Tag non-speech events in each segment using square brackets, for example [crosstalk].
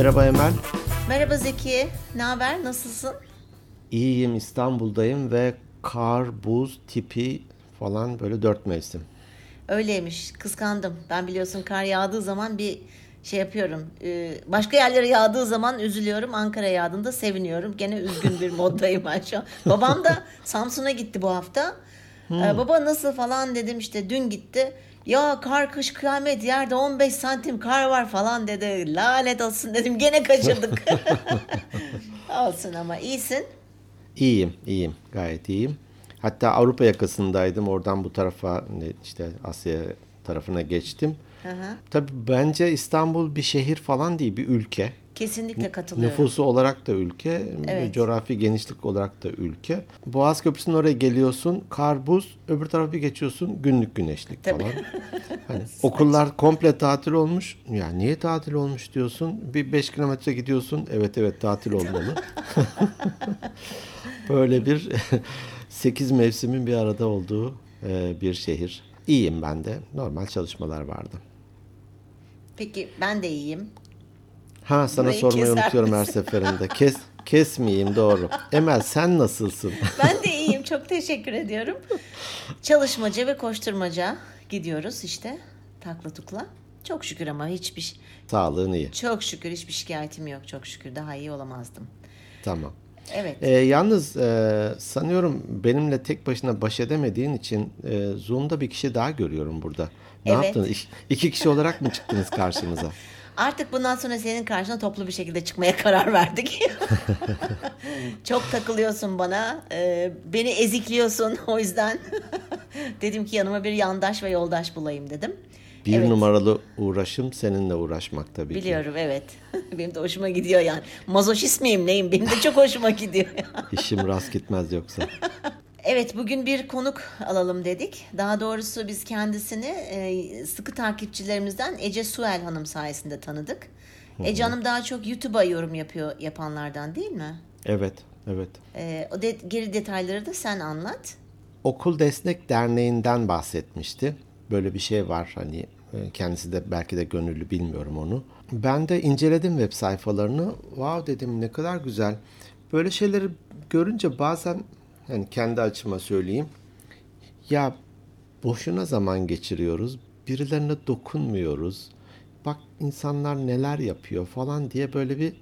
Merhaba Emel. Merhaba Zeki. Ne haber? Nasılsın? İyiyim İstanbul'dayım ve kar, buz tipi falan böyle dört mevsim. Öyleymiş. Kıskandım. Ben biliyorsun kar yağdığı zaman bir şey yapıyorum. Ee, başka yerlere yağdığı zaman üzülüyorum. Ankara yağdığında seviniyorum. Gene üzgün bir moddayım ben şu an. [laughs] Babam da Samsun'a gitti bu hafta. Ee, baba nasıl falan dedim işte dün gitti. Ya kar kış kıyamet yerde 15 santim kar var falan dedi. Lanet olsun dedim gene kaçırdık. [laughs] olsun ama iyisin. İyiyim, iyiyim. Gayet iyiyim. Hatta Avrupa yakasındaydım. Oradan bu tarafa işte Asya tarafına geçtim. Hı. Tabii bence İstanbul bir şehir falan değil, bir ülke. Kesinlikle katılıyorum. Nüfusu olarak da ülke, Evet. coğrafi genişlik olarak da ülke. Boğaz Köprüsü'nün oraya geliyorsun, kar, buz, öbür tarafa bir geçiyorsun, günlük güneşlik Tabii. falan. [laughs] Hani okullar komple tatil olmuş. Ya niye tatil olmuş diyorsun? Bir 5 kilometre gidiyorsun. Evet evet tatil olmalı. [laughs] Böyle bir [laughs] 8 mevsimin bir arada olduğu e, bir şehir. İyiyim ben de. Normal çalışmalar vardı. Peki ben de iyiyim. Ha sana Burayı sormayı keser unutuyorum her seferinde. Kes kesmeyeyim doğru. Emel sen nasılsın? [laughs] Ben de iyiyim. Çok teşekkür ediyorum. Çalışmaca ve koşturmaca gidiyoruz işte. Takla tukla. Çok şükür ama hiçbir Sağlığın iyi. çok şükür hiçbir şikayetim yok. Çok şükür daha iyi olamazdım. Tamam. Evet. Ee, yalnız e, sanıyorum benimle tek başına baş edemediğin için e, Zoom'da bir kişi daha görüyorum burada. Ne Evet. yaptınız? İki kişi olarak mı çıktınız karşımıza? [laughs] Artık bundan sonra senin karşına toplu bir şekilde çıkmaya [laughs] karar verdik. [laughs] Çok takılıyorsun bana. Ee, beni ezikliyorsun o yüzden. [laughs] dedim ki yanıma bir yandaş ve yoldaş bulayım dedim. Bir Evet. numaralı uğraşım seninle uğraşmak tabii ki. Biliyorum evet. Benim de hoşuma gidiyor yani. Mazoşist miyim neyim? Benim de çok hoşuma gidiyor. İşim rast gitmez yoksa. Evet bugün bir konuk alalım dedik. Daha doğrusu biz kendisini e, sıkı takipçilerimizden Ece Suel Hanım sayesinde tanıdık. Ece Hanım daha çok YouTube'a yorum yapıyor yapanlardan değil mi? Evet, evet. E, o de, geri detayları da sen anlat. Okul Destek Derneği'nden bahsetmişti. Böyle bir şey var hani e, kendisi de belki de gönüllü bilmiyorum onu. Ben de inceledim web sayfalarını. Wow dedim ne kadar güzel. Böyle şeyleri görünce bazen hani kendi açıma söyleyeyim. Ya boşuna zaman geçiriyoruz. Birilerine dokunmuyoruz. Bak insanlar neler yapıyor falan diye böyle bir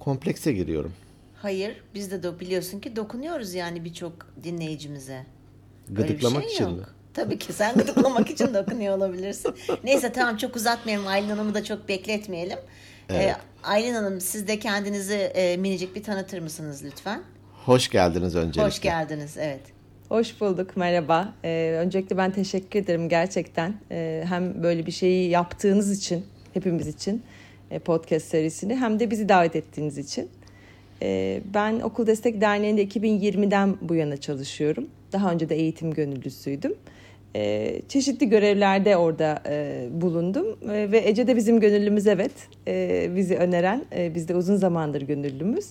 komplekse giriyorum. Hayır biz de do- biliyorsun ki dokunuyoruz yani birçok dinleyicimize. Gıdıklamak şey için yok. mi? Tabii ki sen gıdıklamak için dokunuyor olabilirsin. Neyse tamam çok uzatmayalım. Aylin Hanım'ı da çok bekletmeyelim. Evet. Ee, Aylin Hanım siz de kendinizi e, minicik bir tanıtır mısınız lütfen? Hoş geldiniz öncelikle. Hoş geldiniz. Evet. Hoş bulduk, merhaba. Ee, öncelikle ben teşekkür ederim gerçekten. Ee, hem böyle bir şeyi yaptığınız için, hepimiz için e, podcast serisini hem de bizi davet ettiğiniz için. Ee, ben Okul Destek Derneği'nde 2020'den bu yana çalışıyorum. Daha önce de eğitim gönüllüsüydüm. Ee, çeşitli görevlerde orada e, bulundum Ee, ve Ece de bizim gönüllümüz evet. Ee, bizi öneren, e, biz de uzun zamandır gönüllümüz.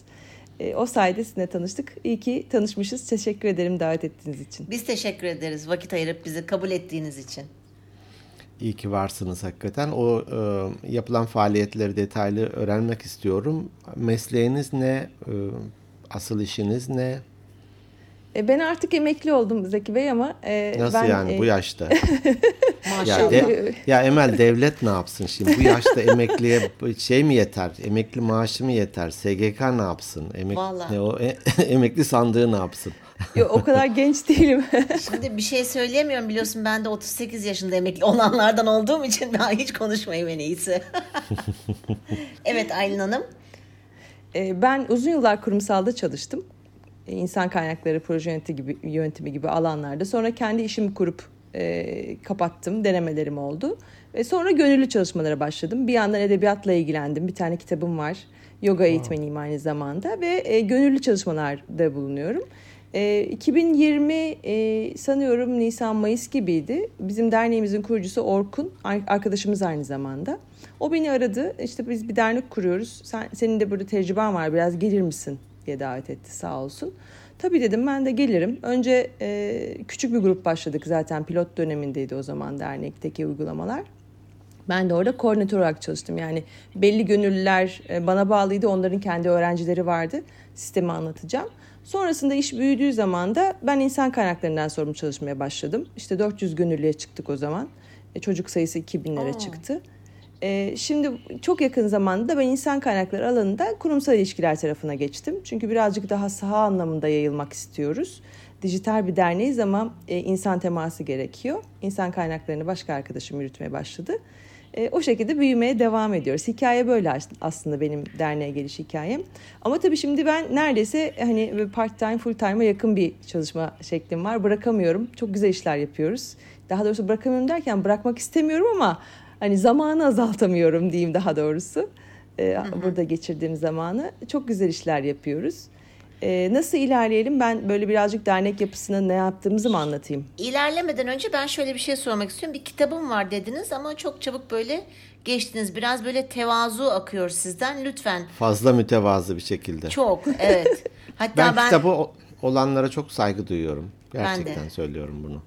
E, o sayede sizinle tanıştık. İyi ki tanışmışız. Teşekkür ederim davet ettiğiniz için. Biz teşekkür ederiz vakit ayırıp bizi kabul ettiğiniz için. İyi ki varsınız hakikaten. O e, yapılan faaliyetleri detaylı öğrenmek istiyorum. Mesleğiniz ne? E, asıl işiniz ne? E, ben artık emekli oldum Zeki Bey ama e, Nasıl ben yani e, bu yaşta? [laughs] ya, Maşallah. de- ya Emel devlet ne yapsın şimdi? Bu yaşta emekliye şey mi yeter? Emekli maaşı mı yeter? SGK ne yapsın? Emek, Vallahi. ne o e- [laughs] emekli sandığı ne yapsın? yo, o kadar genç değilim. [laughs] Şimdi bir şey söyleyemiyorum biliyorsun ben de 38 yaşında emekli olanlardan olduğum için daha hiç konuşmayayım en iyisi. [laughs] evet Aylin Hanım. E, ben uzun yıllar kurumsalda çalıştım. İnsan kaynakları proje yönetimi gibi, yönetimi gibi alanlarda. Sonra kendi işimi kurup e, kapattım. Denemelerim oldu. Ve sonra gönüllü çalışmalara başladım. Bir yandan edebiyatla ilgilendim. Bir tane kitabım var. Yoga eğitmeniyim aynı zamanda. Ve e, gönüllü çalışmalarda bulunuyorum. E, 2020 e, sanıyorum Nisan-Mayıs gibiydi. Bizim derneğimizin kurucusu Orkun, ar- arkadaşımız aynı zamanda. O beni aradı. İşte biz bir dernek kuruyoruz. Sen, senin de burada tecrüben var. Biraz gelir misin diye davet etti sağ olsun. Tabii dedim ben de gelirim. Önce e, küçük bir grup başladık zaten pilot dönemindeydi o zaman dernekteki uygulamalar. Ben de orada koordinatör olarak çalıştım. Yani belli gönüllüler e, bana bağlıydı. Onların kendi öğrencileri vardı. Sistemi anlatacağım. Sonrasında iş büyüdüğü zaman da ben insan kaynaklarından sorumlu çalışmaya başladım. İşte 400 gönüllüye çıktık o zaman. E, çocuk sayısı 2000'lere çıktı. E, şimdi çok yakın zamanda ben insan kaynakları alanında kurumsal ilişkiler tarafına geçtim. Çünkü birazcık daha saha anlamında yayılmak istiyoruz. Dijital bir derneğiz ama e, insan teması gerekiyor. İnsan kaynaklarını başka arkadaşım yürütmeye başladı. E, o şekilde büyümeye devam ediyoruz. Hikaye böyle aslında benim derneğe geliş hikayem. Ama tabii şimdi ben neredeyse hani part time full time'a yakın bir çalışma şeklim var. Bırakamıyorum. Çok güzel işler yapıyoruz. Daha doğrusu bırakamıyorum derken bırakmak istemiyorum ama hani zamanı azaltamıyorum diyeyim daha doğrusu. E, burada geçirdiğim zamanı çok güzel işler yapıyoruz. Ee, nasıl ilerleyelim? Ben böyle birazcık dernek yapısını ne yaptığımızı mı anlatayım? İlerlemeden önce ben şöyle bir şey sormak istiyorum. Bir kitabım var dediniz ama çok çabuk böyle geçtiniz. Biraz böyle tevazu akıyor sizden. Lütfen. Fazla mütevazı bir şekilde. Çok, evet. [laughs] Hatta ben, ben kitabı olanlara çok saygı duyuyorum. Gerçekten ben de. söylüyorum bunu.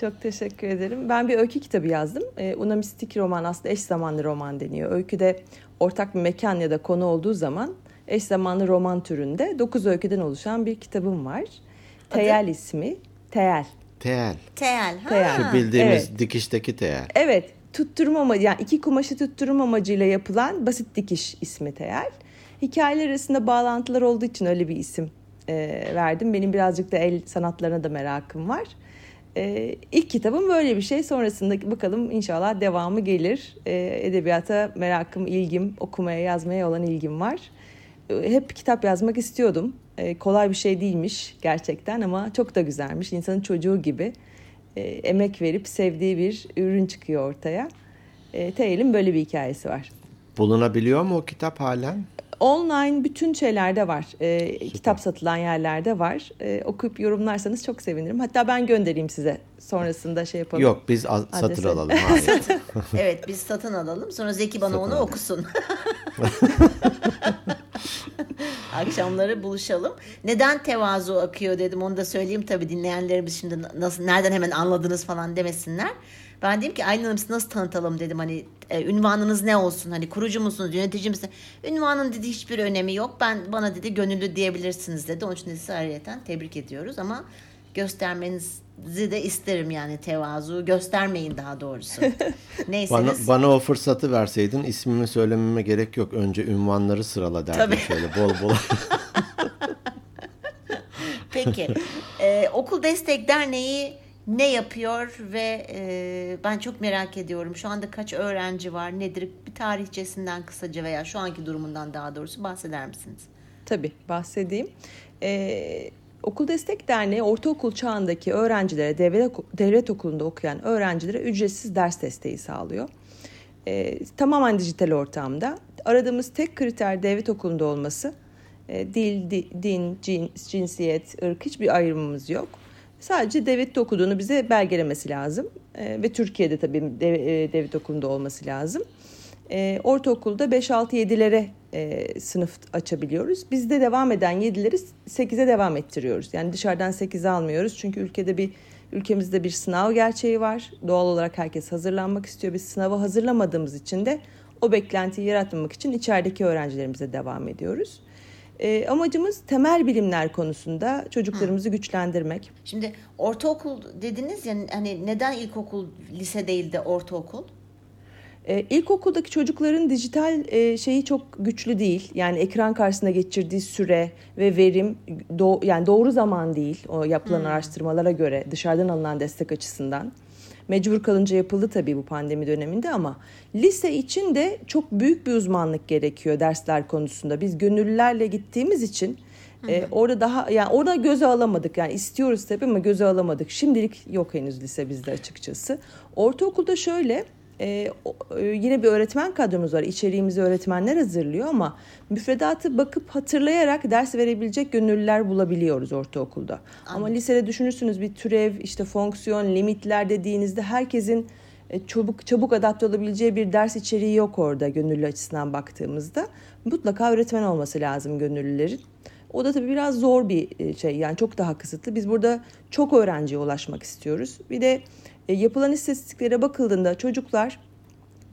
Çok teşekkür ederim. Ben bir öykü kitabı yazdım. Ee, Una mistik roman aslında eş zamanlı roman deniyor. Öyküde ortak bir mekan ya da konu olduğu zaman eş zamanlı roman türünde 9 öyküden oluşan bir kitabım var. Adı? Teyel ismi. Teyel. Teyel. Teyel. Ha. Teyel. Şu bildiğimiz evet. dikişteki teyel. Evet. Tutturma amacı yani iki kumaşı tutturma amacıyla yapılan basit dikiş ismi teyel. Hikayeler arasında bağlantılar olduğu için öyle bir isim e, verdim. Benim birazcık da el sanatlarına da merakım var. E, ilk kitabım böyle bir şey. Sonrasında bakalım inşallah devamı gelir. E, edebiyata merakım, ilgim, okumaya, yazmaya olan ilgim var hep kitap yazmak istiyordum. E, kolay bir şey değilmiş gerçekten ama çok da güzelmiş. İnsanın çocuğu gibi e, emek verip sevdiği bir ürün çıkıyor ortaya. E, Teyel'in böyle bir hikayesi var. Bulunabiliyor mu o kitap halen? Online bütün şeylerde var. E, kitap satılan yerlerde var. E, okuyup yorumlarsanız çok sevinirim. Hatta ben göndereyim size. Sonrasında şey yapalım. Yok biz al, satır alalım. [laughs] [laughs] evet biz satın alalım. Sonra Zeki bana satın onu alalım. okusun. [laughs] Akşamları buluşalım. Neden tevazu akıyor dedim onu da söyleyeyim tabii dinleyenlerimiz şimdi nasıl nereden hemen anladınız falan demesinler. Ben dedim ki Aylin Hanım sizi nasıl tanıtalım dedim hani e, ünvanınız ne olsun hani kurucu musunuz yönetici misiniz? Ünvanın dedi hiçbir önemi yok ben bana dedi gönüllü diyebilirsiniz dedi. Onun için de sizi ayrıyeten tebrik ediyoruz ama göstermenizi de isterim yani tevazu göstermeyin daha doğrusu. [laughs] Neyse. Bana, bana o fırsatı verseydin ismimi söylememe gerek yok. Önce ünvanları sırala derdim Tabii. şöyle bol bol. [laughs] [laughs] Peki. Ee, Okul Destek Derneği ne yapıyor ve e, ben çok merak ediyorum. Şu anda kaç öğrenci var, nedir? Bir tarihçesinden kısaca veya şu anki durumundan daha doğrusu bahseder misiniz? Tabii bahsedeyim. Ee, Okul Destek Derneği ortaokul çağındaki öğrencilere, devlet, devlet okulunda okuyan öğrencilere ücretsiz ders desteği sağlıyor. Ee, tamamen dijital ortamda. Aradığımız tek kriter devlet okulunda olması. Ee, dil, di, din, cins, cinsiyet, ırk hiçbir ayrımımız yok. Sadece devlette okuduğunu bize belgelemesi lazım. E, ve Türkiye'de tabii dev, e, devlet okulunda olması lazım. E, ortaokulda 5-6-7'lere e, sınıf açabiliyoruz. Bizde devam eden 7'leri 8'e devam ettiriyoruz. Yani dışarıdan 8'e almıyoruz. Çünkü ülkede bir ülkemizde bir sınav gerçeği var. Doğal olarak herkes hazırlanmak istiyor. Biz sınava hazırlamadığımız için de o beklentiyi yaratmamak için içerideki öğrencilerimize devam ediyoruz. E, amacımız temel bilimler konusunda çocuklarımızı Hı. güçlendirmek. Şimdi ortaokul dediniz ya hani neden ilkokul, lise değil de ortaokul? Ee, ilkokuldaki çocukların dijital e, şeyi çok güçlü değil. Yani ekran karşısında geçirdiği süre ve verim do yani doğru zaman değil o yapılan hmm. araştırmalara göre dışarıdan alınan destek açısından. Mecbur kalınca yapıldı tabii bu pandemi döneminde ama lise için de çok büyük bir uzmanlık gerekiyor dersler konusunda. Biz gönüllülerle gittiğimiz için e, orada daha yani orada göze alamadık. Yani istiyoruz tabii ama göze alamadık. Şimdilik yok henüz lise bizde açıkçası. Ortaokulda şöyle e, e, yine bir öğretmen kadromuz var. İçeriğimizi öğretmenler hazırlıyor ama müfredatı bakıp hatırlayarak ders verebilecek gönüllüler bulabiliyoruz ortaokulda. Anladım. Ama lisede düşünürsünüz bir türev, işte fonksiyon, limitler dediğinizde herkesin e, çabuk çabuk adapte olabileceği bir ders içeriği yok orada gönüllü açısından baktığımızda. Mutlaka öğretmen olması lazım gönüllülerin. O da tabii biraz zor bir e, şey yani çok daha kısıtlı. Biz burada çok öğrenciye ulaşmak istiyoruz. Bir de e, yapılan istatistiklere bakıldığında çocuklar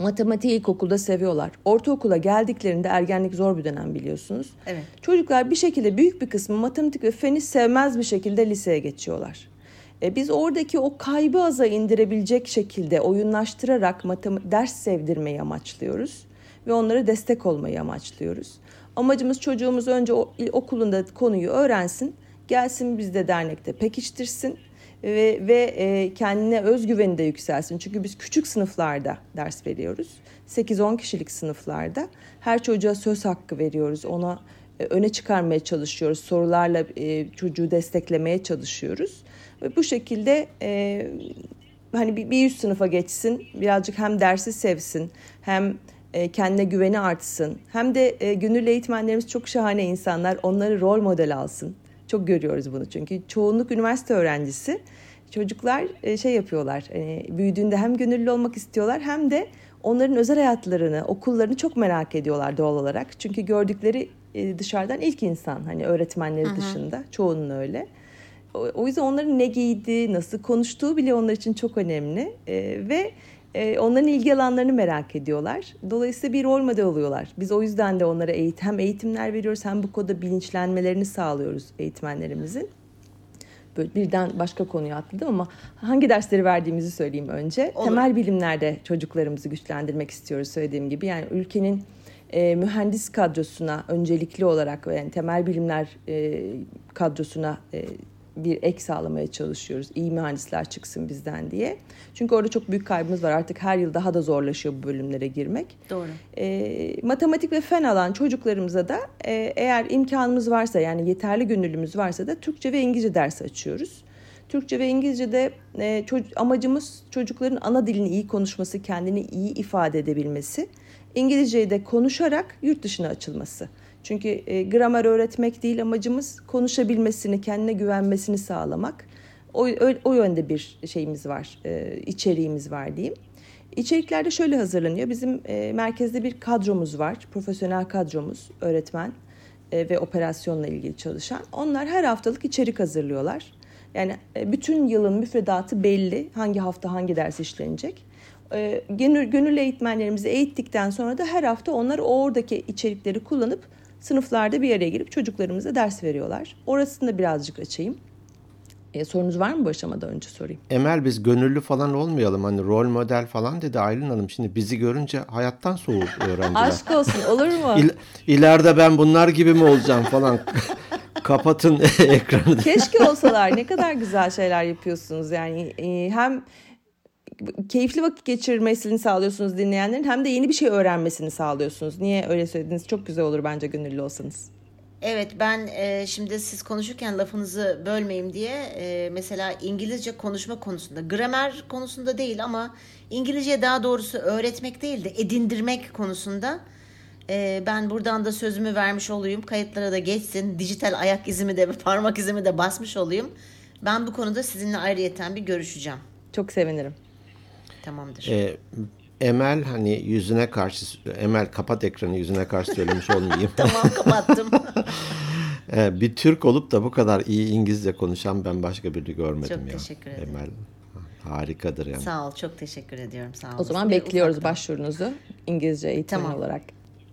Matematiği ilkokulda seviyorlar. Ortaokula geldiklerinde ergenlik zor bir dönem biliyorsunuz. Evet. Çocuklar bir şekilde büyük bir kısmı matematik ve feni sevmez bir şekilde liseye geçiyorlar. E, biz oradaki o kaybı aza indirebilecek şekilde oyunlaştırarak ders sevdirmeyi amaçlıyoruz ve onlara destek olmayı amaçlıyoruz. Amacımız çocuğumuz önce okulunda konuyu öğrensin, gelsin bizde dernekte pekiştirsin ve, ve e, kendine özgüveni de yükselsin. Çünkü biz küçük sınıflarda ders veriyoruz. 8-10 kişilik sınıflarda her çocuğa söz hakkı veriyoruz. Ona e, öne çıkarmaya çalışıyoruz. Sorularla e, çocuğu desteklemeye çalışıyoruz. Ve bu şekilde e, hani bir, bir üst sınıfa geçsin, birazcık hem dersi sevsin, hem e, kendine güveni artsın. Hem de e, gönüllü eğitmenlerimiz çok şahane insanlar. Onları rol model alsın. Çok görüyoruz bunu çünkü çoğunluk üniversite öğrencisi. Çocuklar e, şey yapıyorlar. E, büyüdüğünde hem gönüllü olmak istiyorlar hem de onların özel hayatlarını, okullarını çok merak ediyorlar doğal olarak. Çünkü gördükleri e, dışarıdan ilk insan hani öğretmenleri Hı-hı. dışında çoğunun öyle. O, yüzden onların ne giydiği, nasıl konuştuğu bile onlar için çok önemli ve e, onların ilgi alanlarını merak ediyorlar. Dolayısıyla bir rol model oluyorlar. Biz o yüzden de onlara eğit hem eğitimler veriyoruz hem bu konuda bilinçlenmelerini sağlıyoruz eğitmenlerimizin. Böyle birden başka konuya atladım ama hangi dersleri verdiğimizi söyleyeyim önce. Olur. Temel bilimlerde çocuklarımızı güçlendirmek istiyoruz söylediğim gibi. Yani ülkenin e, mühendis kadrosuna öncelikli olarak yani temel bilimler e, kadrosuna e, bir ek sağlamaya çalışıyoruz. İyi mühendisler çıksın bizden diye. Çünkü orada çok büyük kaybımız var. Artık her yıl daha da zorlaşıyor bu bölümlere girmek. Doğru. E, matematik ve fen alan çocuklarımıza da e, eğer imkanımız varsa yani yeterli gönüllümüz varsa da Türkçe ve İngilizce ders açıyoruz. Türkçe ve İngilizce'de e, çocuk, amacımız çocukların ana dilini iyi konuşması, kendini iyi ifade edebilmesi. İngilizceyi de konuşarak yurt dışına açılması. Çünkü e, gramer öğretmek değil amacımız konuşabilmesini, kendine güvenmesini sağlamak. O, o, o yönde bir şeyimiz var, e, içeriğimiz var diyeyim. İçeriklerde şöyle hazırlanıyor. Bizim e, merkezde bir kadromuz var, profesyonel kadromuz, öğretmen e, ve operasyonla ilgili çalışan. Onlar her haftalık içerik hazırlıyorlar. Yani e, bütün yılın müfredatı belli, hangi hafta hangi ders işlenecek. E, gönül, gönüllü eğitmenlerimizi eğittikten sonra da her hafta onlar oradaki içerikleri kullanıp sınıflarda bir araya girip çocuklarımıza ders veriyorlar. Orasını da birazcık açayım. E, sorunuz var mı bu aşamada önce sorayım. Emel biz gönüllü falan olmayalım hani rol model falan dedi Aylin Hanım. Şimdi bizi görünce hayattan soğuk öğrenciler. Aşk olsun olur mu? İl, ileride ben bunlar gibi mi olacağım falan. [laughs] Kapatın [laughs] ekranı. Keşke olsalar ne kadar güzel şeyler yapıyorsunuz yani e, hem keyifli vakit geçirmesini sağlıyorsunuz dinleyenlerin hem de yeni bir şey öğrenmesini sağlıyorsunuz. Niye öyle söylediniz? Çok güzel olur bence gönüllü olsanız. Evet ben e, şimdi siz konuşurken lafınızı bölmeyeyim diye e, mesela İngilizce konuşma konusunda gramer konusunda değil ama İngilizce daha doğrusu öğretmek değil de edindirmek konusunda e, ben buradan da sözümü vermiş olayım kayıtlara da geçsin dijital ayak izimi de [laughs] parmak izimi de basmış olayım. Ben bu konuda sizinle ayrıyeten bir görüşeceğim. Çok sevinirim. Tamamdır. Ee, Emel hani yüzüne karşı Emel kapat ekranı yüzüne karşı söylemiş olmayayım. [laughs] tamam kapattım. [laughs] ee, bir Türk olup da bu kadar iyi İngilizce konuşan ben başka birini görmedim çok ya. Çok teşekkür ederim. Emel harikadır yani. Sağ ol çok teşekkür ediyorum sağ ol. O zaman bekliyoruz ufaktan. başvurunuzu İngilizce eğitmen tamam. olarak.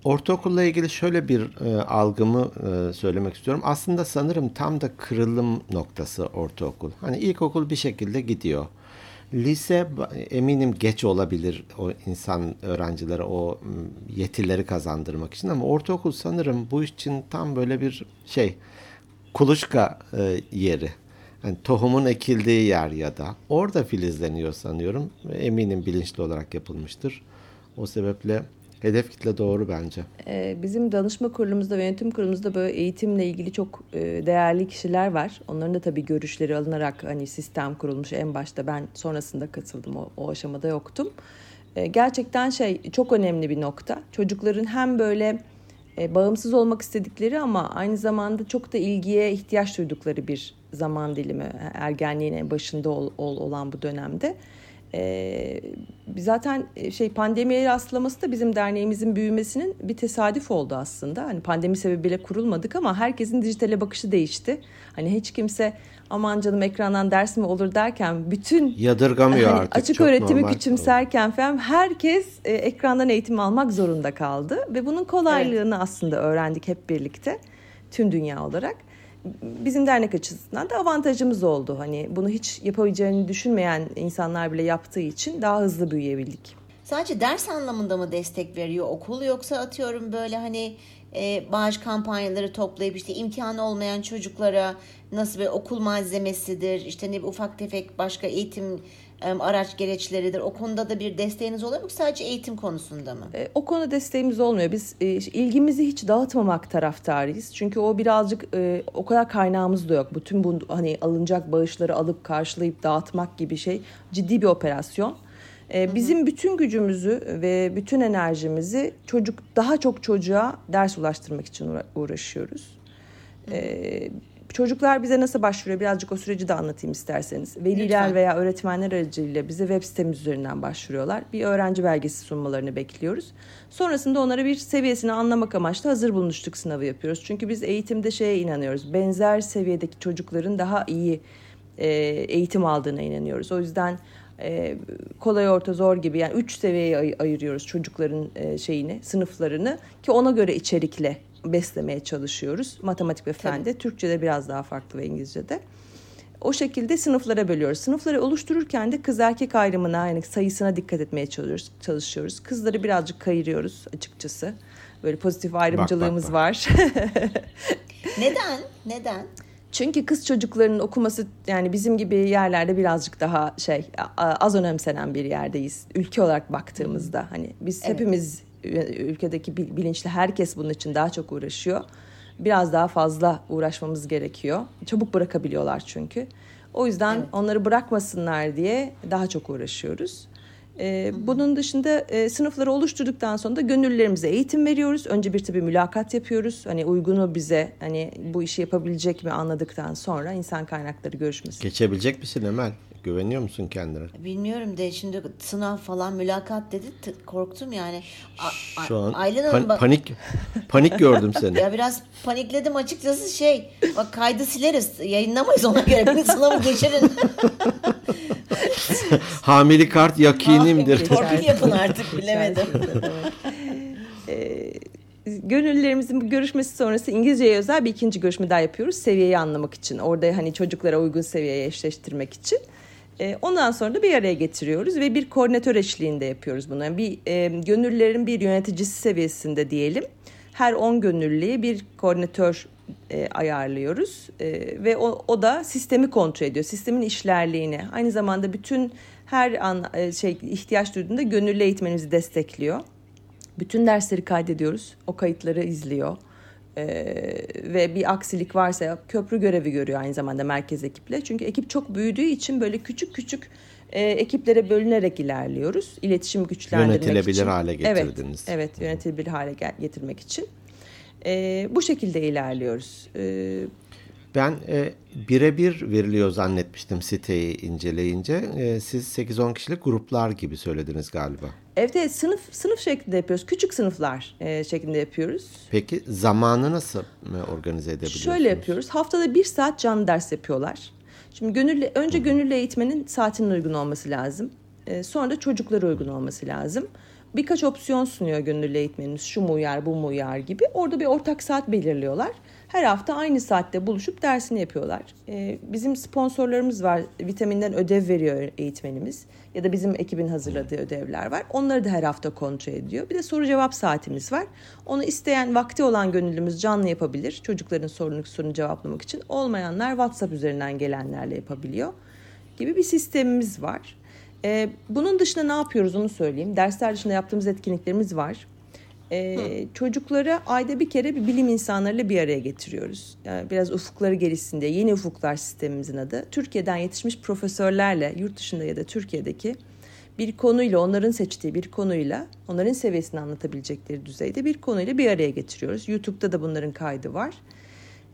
Ortaokulla ilgili şöyle bir e, algımı e, söylemek istiyorum. Aslında sanırım tam da kırılım noktası ortaokul. Hani ilkokul bir şekilde gidiyor. Lise eminim geç olabilir o insan öğrencilere o yetileri kazandırmak için ama ortaokul sanırım bu için tam böyle bir şey kuluçka e, yeri. Yani tohumun ekildiği yer ya da orada filizleniyor sanıyorum. Eminim bilinçli olarak yapılmıştır. O sebeple Hedef kitle doğru bence. Ee, bizim danışma kurulumuzda ve yönetim kurulumuzda böyle eğitimle ilgili çok e, değerli kişiler var. Onların da tabii görüşleri alınarak hani sistem kurulmuş en başta. Ben sonrasında katıldım. O, o aşamada yoktum. Ee, gerçekten şey çok önemli bir nokta. Çocukların hem böyle e, bağımsız olmak istedikleri ama aynı zamanda çok da ilgiye ihtiyaç duydukları bir zaman dilimi ergenliğin en başında ol, ol, olan bu dönemde. Ee, zaten e, şey pandemiye rastlaması da bizim derneğimizin büyümesinin bir tesadüf oldu aslında. Hani pandemi sebebiyle kurulmadık ama herkesin dijitale bakışı değişti. Hani hiç kimse aman canım ekrandan ders mi olur derken bütün yadırgamıyor hani artık. Açık öğretimi normal. küçümserken falan herkes e, ekrandan eğitim almak zorunda kaldı ve bunun kolaylığını evet. aslında öğrendik hep birlikte tüm dünya olarak bizim dernek açısından da avantajımız oldu. Hani bunu hiç yapabileceğini düşünmeyen insanlar bile yaptığı için daha hızlı büyüyebildik. Sadece ders anlamında mı destek veriyor okul yoksa atıyorum böyle hani e, bağış kampanyaları toplayıp işte imkanı olmayan çocuklara nasıl bir okul malzemesidir işte ne ufak tefek başka eğitim araç gereçleridir. O konuda da bir desteğiniz oluyor mu? Sadece eğitim konusunda mı? E, o konuda desteğimiz olmuyor. Biz e, ilgimizi hiç dağıtmamak taraftarıyız. Çünkü o birazcık e, o kadar kaynağımız da yok. Bütün bu hani alınacak bağışları alıp karşılayıp dağıtmak gibi şey ciddi bir operasyon. E, bizim bütün gücümüzü ve bütün enerjimizi çocuk daha çok çocuğa ders ulaştırmak için uğraşıyoruz. E, Çocuklar bize nasıl başvuruyor? Birazcık o süreci de anlatayım isterseniz. Veliler Lütfen. veya öğretmenler aracılığıyla bize web sitemiz üzerinden başvuruyorlar. Bir öğrenci belgesi sunmalarını bekliyoruz. Sonrasında onlara bir seviyesini anlamak amaçlı hazır bulunuşluk sınavı yapıyoruz. Çünkü biz eğitimde şeye inanıyoruz. Benzer seviyedeki çocukların daha iyi e, eğitim aldığına inanıyoruz. O yüzden e, kolay orta zor gibi yani üç seviyeye ay- ayırıyoruz çocukların e, şeyini sınıflarını ki ona göre içerikle beslemeye çalışıyoruz. Matematik ve fende. Tabii. Türkçe'de biraz daha farklı ve İngilizce'de. O şekilde sınıflara bölüyoruz. Sınıfları oluştururken de kız erkek ayrımına yani sayısına dikkat etmeye çalışıyoruz. çalışıyoruz. Kızları birazcık kayırıyoruz açıkçası. Böyle pozitif ayrımcılığımız bak, bak, bak. var. [laughs] Neden? Neden? Çünkü kız çocuklarının okuması yani bizim gibi yerlerde birazcık daha şey az önemsenen bir yerdeyiz. Ülke olarak baktığımızda hani biz evet. hepimiz ülkedeki bilinçli herkes bunun için daha çok uğraşıyor. Biraz daha fazla uğraşmamız gerekiyor. Çabuk bırakabiliyorlar çünkü. O yüzden evet. onları bırakmasınlar diye daha çok uğraşıyoruz. Ee, bunun dışında e, sınıfları oluşturduktan sonra da gönüllülerimize eğitim veriyoruz. Önce bir tabii mülakat yapıyoruz. Hani uygunu bize hani bu işi yapabilecek mi anladıktan sonra insan kaynakları görüşmesi. Geçebilecek misin Emel? Güveniyor musun kendine? Bilmiyorum de şimdi sınav falan mülakat dedi korktum yani. A- Şu an Aylin pan- bak- panik panik gördüm seni. [laughs] ya biraz panikledim açıkçası şey bak kaydı sileriz yayınlamayız ona göre beni sınavı geçirin. [laughs] Hamili kart yakinimdir. Torpil yapın artık bilemedim. [laughs] Ee, gönüllülerimizin bu görüşmesi sonrası İngilizceye özel bir ikinci görüşme daha yapıyoruz. Seviyeyi anlamak için. Orada hani çocuklara uygun seviyeye eşleştirmek için. E, ondan sonra da bir araya getiriyoruz ve bir koordinatör eşliğinde yapıyoruz bunu. Yani bir e, gönüllülerin bir yöneticisi seviyesinde diyelim. Her 10 gönüllüye bir koordinatör e, ayarlıyoruz e, ve o, o da sistemi kontrol ediyor. Sistemin işlerliğini. Aynı zamanda bütün her an e, şey ihtiyaç duyduğunda gönüllü eğitmenimizi destekliyor. Bütün dersleri kaydediyoruz. O kayıtları izliyor. Ee, ve bir aksilik varsa köprü görevi görüyor aynı zamanda merkez ekiple. Çünkü ekip çok büyüdüğü için böyle küçük küçük e, ekiplere bölünerek ilerliyoruz. İletişim güçlendirmek Yönetilebilir için. hale getirdiniz. Evet, evet yönetilebilir hale getirmek için. E, bu şekilde ilerliyoruz. E, ben e, birebir veriliyor zannetmiştim siteyi inceleyince. E, siz 8-10 kişilik gruplar gibi söylediniz galiba. Evet, sınıf sınıf şeklinde yapıyoruz. Küçük sınıflar e, şeklinde yapıyoruz. Peki zamanı nasıl organize edebiliyorsunuz? Şöyle yapıyoruz. Haftada bir saat canlı ders yapıyorlar. Şimdi gönüllü, önce gönüllü eğitmenin saatinin uygun olması lazım. E, sonra da çocuklara uygun olması lazım. Birkaç opsiyon sunuyor gönüllü eğitmenimiz. Şu mu uyar, bu mu uyar gibi. Orada bir ortak saat belirliyorlar her hafta aynı saatte buluşup dersini yapıyorlar. Ee, bizim sponsorlarımız var. Vitaminden ödev veriyor eğitmenimiz. Ya da bizim ekibin hazırladığı ödevler var. Onları da her hafta kontrol ediyor. Bir de soru cevap saatimiz var. Onu isteyen vakti olan gönüllümüz canlı yapabilir. Çocukların sorunu, sorunu cevaplamak için. Olmayanlar WhatsApp üzerinden gelenlerle yapabiliyor. Gibi bir sistemimiz var. Ee, bunun dışında ne yapıyoruz onu söyleyeyim. Dersler dışında yaptığımız etkinliklerimiz var. Ee, çocukları ayda bir kere bir bilim insanlarıyla bir araya getiriyoruz. Yani biraz ufukları gelişsin diye. Yeni ufuklar sistemimizin adı. Türkiye'den yetişmiş profesörlerle yurt dışında ya da Türkiye'deki bir konuyla onların seçtiği bir konuyla onların seviyesini anlatabilecekleri düzeyde bir konuyla bir araya getiriyoruz. YouTube'da da bunların kaydı var.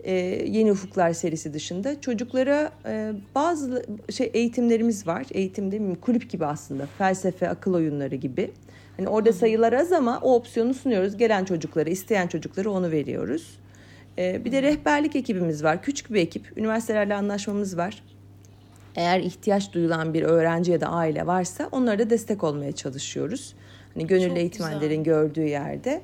e, Yeni Ufuklar serisi dışında çocuklara e, bazı şey eğitimlerimiz var. Eğitim mi? Kulüp gibi aslında. Felsefe, akıl oyunları gibi. Hani orada sayılar az ama o opsiyonu sunuyoruz. Gelen çocuklara, isteyen çocuklara onu veriyoruz. E, bir de rehberlik ekibimiz var. Küçük bir ekip. Üniversitelerle anlaşmamız var. Eğer ihtiyaç duyulan bir öğrenci ya da aile varsa onlara da destek olmaya çalışıyoruz. Hani gönüllü Çok eğitmenlerin güzel. gördüğü yerde.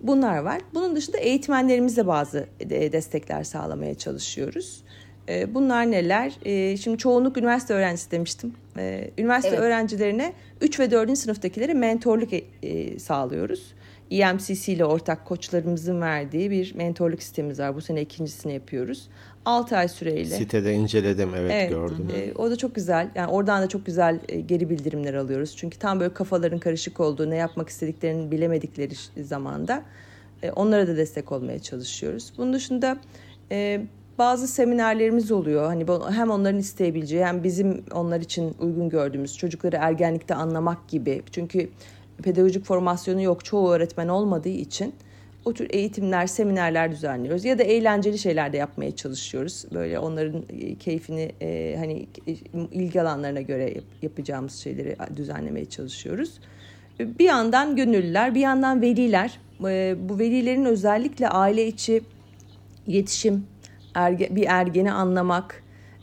Bunlar var. Bunun dışında eğitmenlerimize bazı destekler sağlamaya çalışıyoruz. E, Bunlar neler? E, Şimdi çoğunluk üniversite öğrencisi demiştim. E, Üniversite Evet. öğrencilerine 3 ve 4. sınıftakilere mentorluk e, sağlıyoruz. EMCC ile ortak koçlarımızın verdiği bir mentorluk sistemimiz var. Bu sene ikincisini yapıyoruz. 6 ay süreyle. Sitede inceledim evet, Evet, gördüm. e, o da çok güzel. Yani oradan da çok güzel e, geri bildirimler alıyoruz. Çünkü tam böyle kafaların karışık olduğu, ne yapmak istediklerini bilemedikleri zamanda e, onlara da destek olmaya çalışıyoruz. Bunun dışında e, bazı seminerlerimiz oluyor. Hani hem onların isteyebileceği hem bizim onlar için uygun gördüğümüz çocukları ergenlikte anlamak gibi. Çünkü pedagojik formasyonu yok çoğu öğretmen olmadığı için o tür eğitimler, seminerler düzenliyoruz ya da eğlenceli şeyler de yapmaya çalışıyoruz. Böyle onların e, keyfini e, hani e, ilgi alanlarına göre yap- yapacağımız şeyleri düzenlemeye çalışıyoruz. Bir yandan gönüllüler, bir yandan veliler. E, Bu velilerin özellikle aile içi iletişim, erge, bir ergeni anlamak,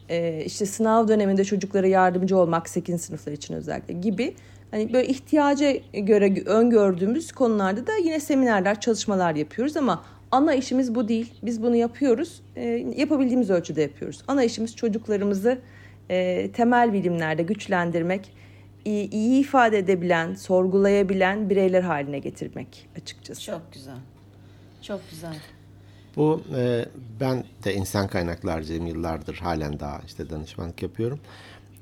e, işte sınav döneminde çocuklara yardımcı olmak 8. sınıflar için özellikle gibi hani böyle ihtiyaca göre öngördüğümüz konularda da yine seminerler, çalışmalar yapıyoruz ama ana işimiz bu değil. Biz bunu yapıyoruz. e, yapabildiğimiz ölçüde yapıyoruz. Ana işimiz çocuklarımızı e, temel bilimlerde güçlendirmek, iyi, iyi ifade edebilen, sorgulayabilen bireyler haline getirmek açıkçası. Çok güzel. Çok güzel. Bu e, ben de insan kaynaklarcıyım yıllardır halen daha işte danışmanlık yapıyorum.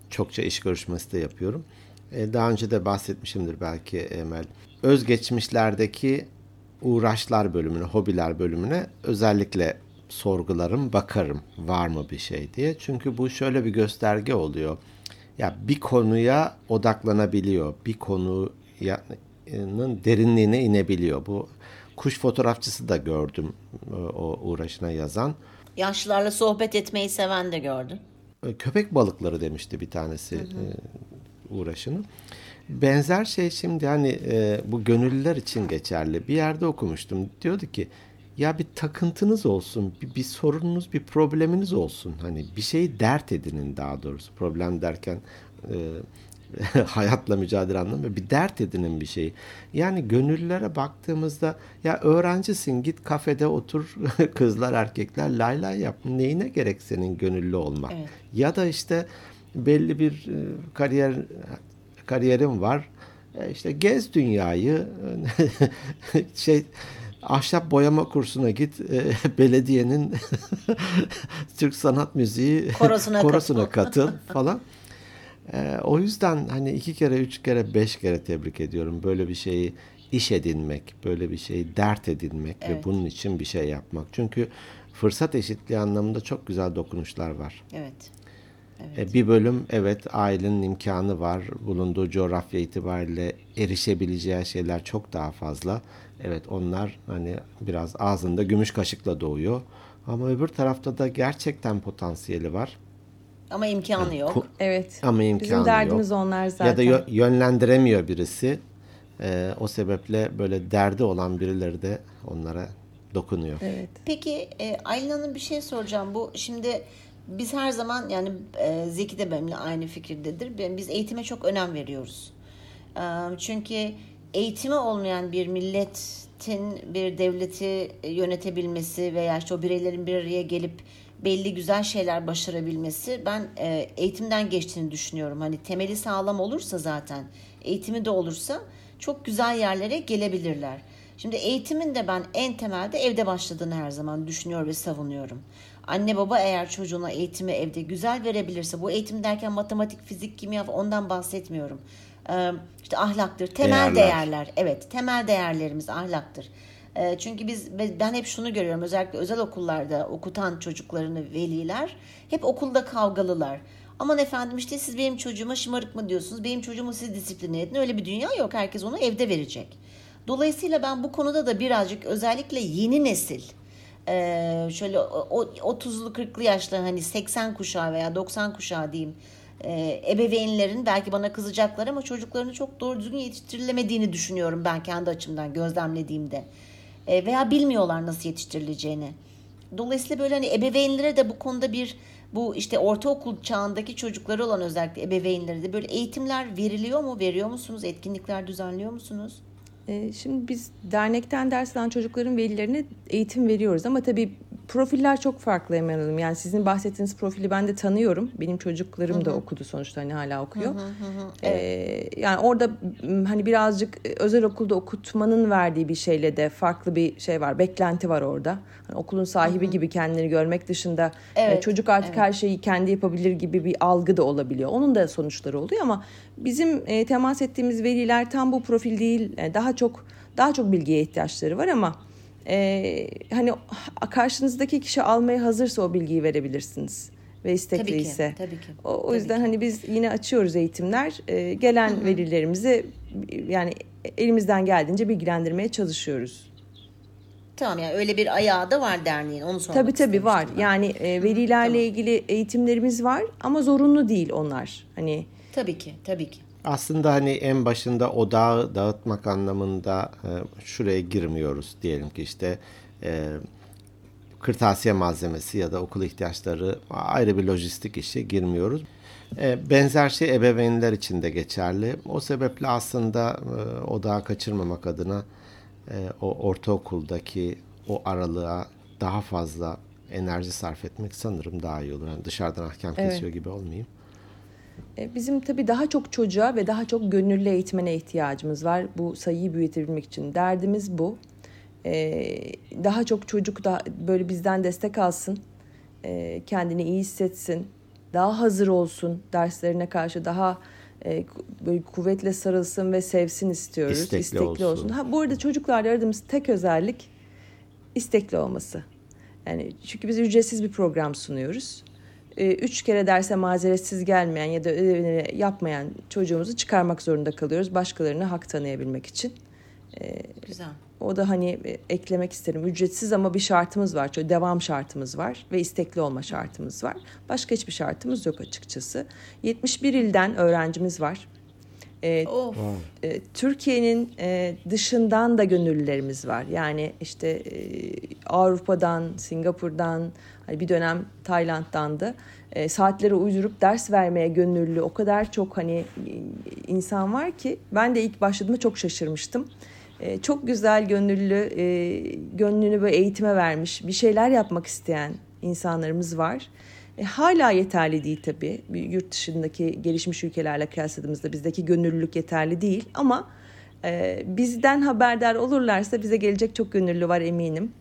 Çokça iş görüşmesi de yapıyorum. E, daha önce de bahsetmişimdir belki Emel. Özgeçmişlerdeki uğraşlar bölümüne, hobiler bölümüne özellikle sorgularım, bakarım var mı bir şey diye. Çünkü bu şöyle bir gösterge oluyor. Ya bir konuya odaklanabiliyor. Bir konunun derinliğine inebiliyor. Bu kuş fotoğrafçısı da gördüm e, o uğraşına yazan. Yaşlılarla sohbet etmeyi seven de gördüm. E, Köpek balıkları demişti bir tanesi e, uğraşını. Benzer şey şimdi hani bu gönüllüler için geçerli. Bir yerde okumuştum. Diyordu ki ya bir takıntınız olsun, bir, bir sorununuz, bir probleminiz olsun. Hani bir şeyi dert edinin daha doğrusu. Problem derken e, [laughs] hayatla mücadele anlamında bir dert edinin bir şeyi. Yani gönüllülere baktığımızda ya öğrencisin git kafede otur [laughs] kızlar erkekler lay lay yap. Neyine gerek senin gönüllü olmak? Evet. Ya da işte belli bir e, kariyer kariyerim var. E, işte gez dünyayı [laughs] şey ahşap boyama kursuna git e, belediyenin Türk sanat müziği Korosuna korosuna katıl falan. E, o yüzden hani iki kere, üç kere, beş kere tebrik ediyorum. Böyle bir şeyi iş edinmek, böyle bir şeyi dert edinmek ve Evet. bunun için bir şey yapmak. Çünkü fırsat eşitliği anlamında çok güzel dokunuşlar var. Evet. E, Bir bölüm evet ailenin imkanı var. Bulunduğu coğrafya itibariyle erişebileceği şeyler çok daha fazla. Evet onlar hani biraz ağzında gümüş kaşıkla doğuyor. Ama öbür tarafta da gerçekten potansiyeli var. Ama imkanı yok. Ku- Evet. Ama imkanı Bizim derdimiz yok. onlar zaten. Ya da yö- yönlendiremiyor birisi. E, o sebeple böyle derdi olan birileri de onlara dokunuyor. Evet. Peki e, Aylin Hanım bir şey soracağım. Bu şimdi biz her zaman yani e, Zeki de benimle aynı fikirdedir. Biz eğitime çok önem veriyoruz. E, çünkü eğitimi olmayan bir milletin bir devleti yönetebilmesi veya işte o bireylerin bir araya gelip belli güzel şeyler başarabilmesi ben e, eğitimden geçtiğini düşünüyorum. Hani temeli sağlam olursa zaten eğitimi de olursa çok güzel yerlere gelebilirler. Şimdi eğitimin de ben en temelde evde başladığını her zaman düşünüyor ve savunuyorum. Anne baba eğer çocuğuna eğitimi evde güzel verebilirse bu eğitim derken matematik, fizik, kimya ondan bahsetmiyorum. Ee, işte ahlaktır, temel Değerler. değerler. Evet, temel değerlerimiz ahlaktır. Ee, çünkü biz ben hep şunu görüyorum özellikle özel okullarda okutan çocuklarını veliler hep okulda kavgalılar. Aman efendim işte siz benim çocuğuma şımarık mı diyorsunuz? Benim çocuğumu siz disipline edin. Öyle bir dünya yok. Herkes onu evde verecek. Dolayısıyla ben bu konuda da birazcık özellikle yeni nesil e, şöyle o, 30'lu 40'lı yaşlı hani 80 kuşağı veya 90 kuşağı diyeyim e, ebeveynlerin belki bana kızacaklar ama çocuklarını çok doğru düzgün yetiştirilemediğini düşünüyorum ben kendi açımdan gözlemlediğimde. E, veya bilmiyorlar nasıl yetiştirileceğini. Dolayısıyla böyle hani ebeveynlere de bu konuda bir bu işte ortaokul çağındaki çocukları olan özellikle ebeveynlere de böyle eğitimler veriliyor mu? Veriyor musunuz? Etkinlikler düzenliyor musunuz? Ee, şimdi biz dernekten ders alan çocukların velilerine eğitim veriyoruz ama tabii profiller çok farklı Emel Hanım. Yani sizin bahsettiğiniz profili ben de tanıyorum. Benim çocuklarım da okudu sonuçta hani hala okuyor. Hı hı hı. Ee, yani orada hani birazcık özel okulda okutmanın verdiği bir şeyle de farklı bir şey var. Beklenti var orada. Hani okulun sahibi hı hı. gibi kendini görmek dışında e, evet, çocuk artık evet. her şeyi kendi yapabilir gibi bir algı da olabiliyor. Onun da sonuçları oluyor ama bizim e, temas ettiğimiz veliler tam bu profil değil. E, daha çok daha çok bilgiye ihtiyaçları var ama e, hani karşınızdaki kişi almaya hazırsa o bilgiyi verebilirsiniz ve istekliyse. Tabii ki. Tabii ki. O, o tabii yüzden ki. hani biz yine açıyoruz eğitimler. E, gelen Hı-hı. velilerimizi yani elimizden geldiğince bilgilendirmeye çalışıyoruz. Tamam yani öyle bir ayağı da var derneğin onu sormak Tabii tabii var. Ben. Yani e, velilerle tamam. ilgili eğitimlerimiz var ama zorunlu değil onlar. Hani Tabii ki, tabii ki aslında hani en başında odağı dağıtmak anlamında e, şuraya girmiyoruz. Diyelim ki işte e, kırtasiye malzemesi ya da okul ihtiyaçları ayrı bir lojistik işe girmiyoruz. E, benzer şey ebeveynler için de geçerli. O sebeple aslında e, odağı kaçırmamak adına e, o ortaokuldaki o aralığa daha fazla enerji sarf etmek sanırım daha iyi olur. Yani dışarıdan ahkam evet. kesiyor gibi olmayayım. E, bizim tabii daha çok çocuğa ve daha çok gönüllü eğitmene ihtiyacımız var bu sayıyı büyütebilmek için. Derdimiz bu. E, daha çok çocuk da böyle bizden destek alsın, e, kendini iyi hissetsin, daha hazır olsun derslerine karşı daha böyle kuvvetle sarılsın ve sevsin istiyoruz. İstekli, istekli olsun. olsun. Ha, bu arada çocuklarda aradığımız tek özellik istekli olması. Yani çünkü biz ücretsiz bir program sunuyoruz. E, üç kere derse mazeretsiz gelmeyen ya da ödevini yapmayan çocuğumuzu çıkarmak zorunda kalıyoruz. Başkalarına hak tanıyabilmek için. E, Güzel. O da hani e, eklemek isterim. Ücretsiz ama bir şartımız var. Şöyle devam şartımız var ve istekli olma şartımız var. Başka hiçbir şartımız yok açıkçası. 71 ilden öğrencimiz var. E, e, Türkiye'nin e, dışından da gönüllülerimiz var. Yani işte e, Avrupa'dan, Singapur'dan, hani bir dönem Tayland'dan da e, saatlere uydurup ders vermeye gönüllü o kadar çok hani insan var ki ben de ilk başladığımda çok şaşırmıştım. E, çok güzel gönüllü, e, gönlünü böyle eğitime vermiş, bir şeyler yapmak isteyen insanlarımız var. E, hala yeterli değil tabii. Yurt dışındaki gelişmiş ülkelerle kıyasladığımızda bizdeki gönüllülük yeterli değil ama e, bizden haberdar olurlarsa bize gelecek çok gönüllü var eminim.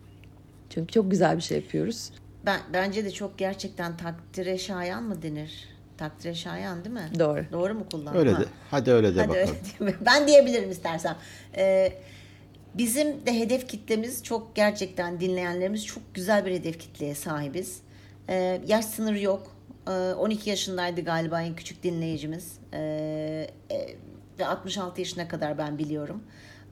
Çünkü çok güzel bir şey yapıyoruz. Ben bence de çok gerçekten takdire şayan mı denir? Takdire şayan değil mi? Doğru. Doğru mu kullandım? Öyle de. Hadi öyle de Hadi bakalım. Öyle [laughs] ben diyebilirim istersen. Ee, bizim de hedef kitlemiz çok gerçekten dinleyenlerimiz çok güzel bir hedef kitleye sahibiz. Ee, yaş sınırı yok. Ee, 12 yaşındaydı galiba en küçük dinleyicimiz. Ee, e, ve 66 yaşına kadar ben biliyorum.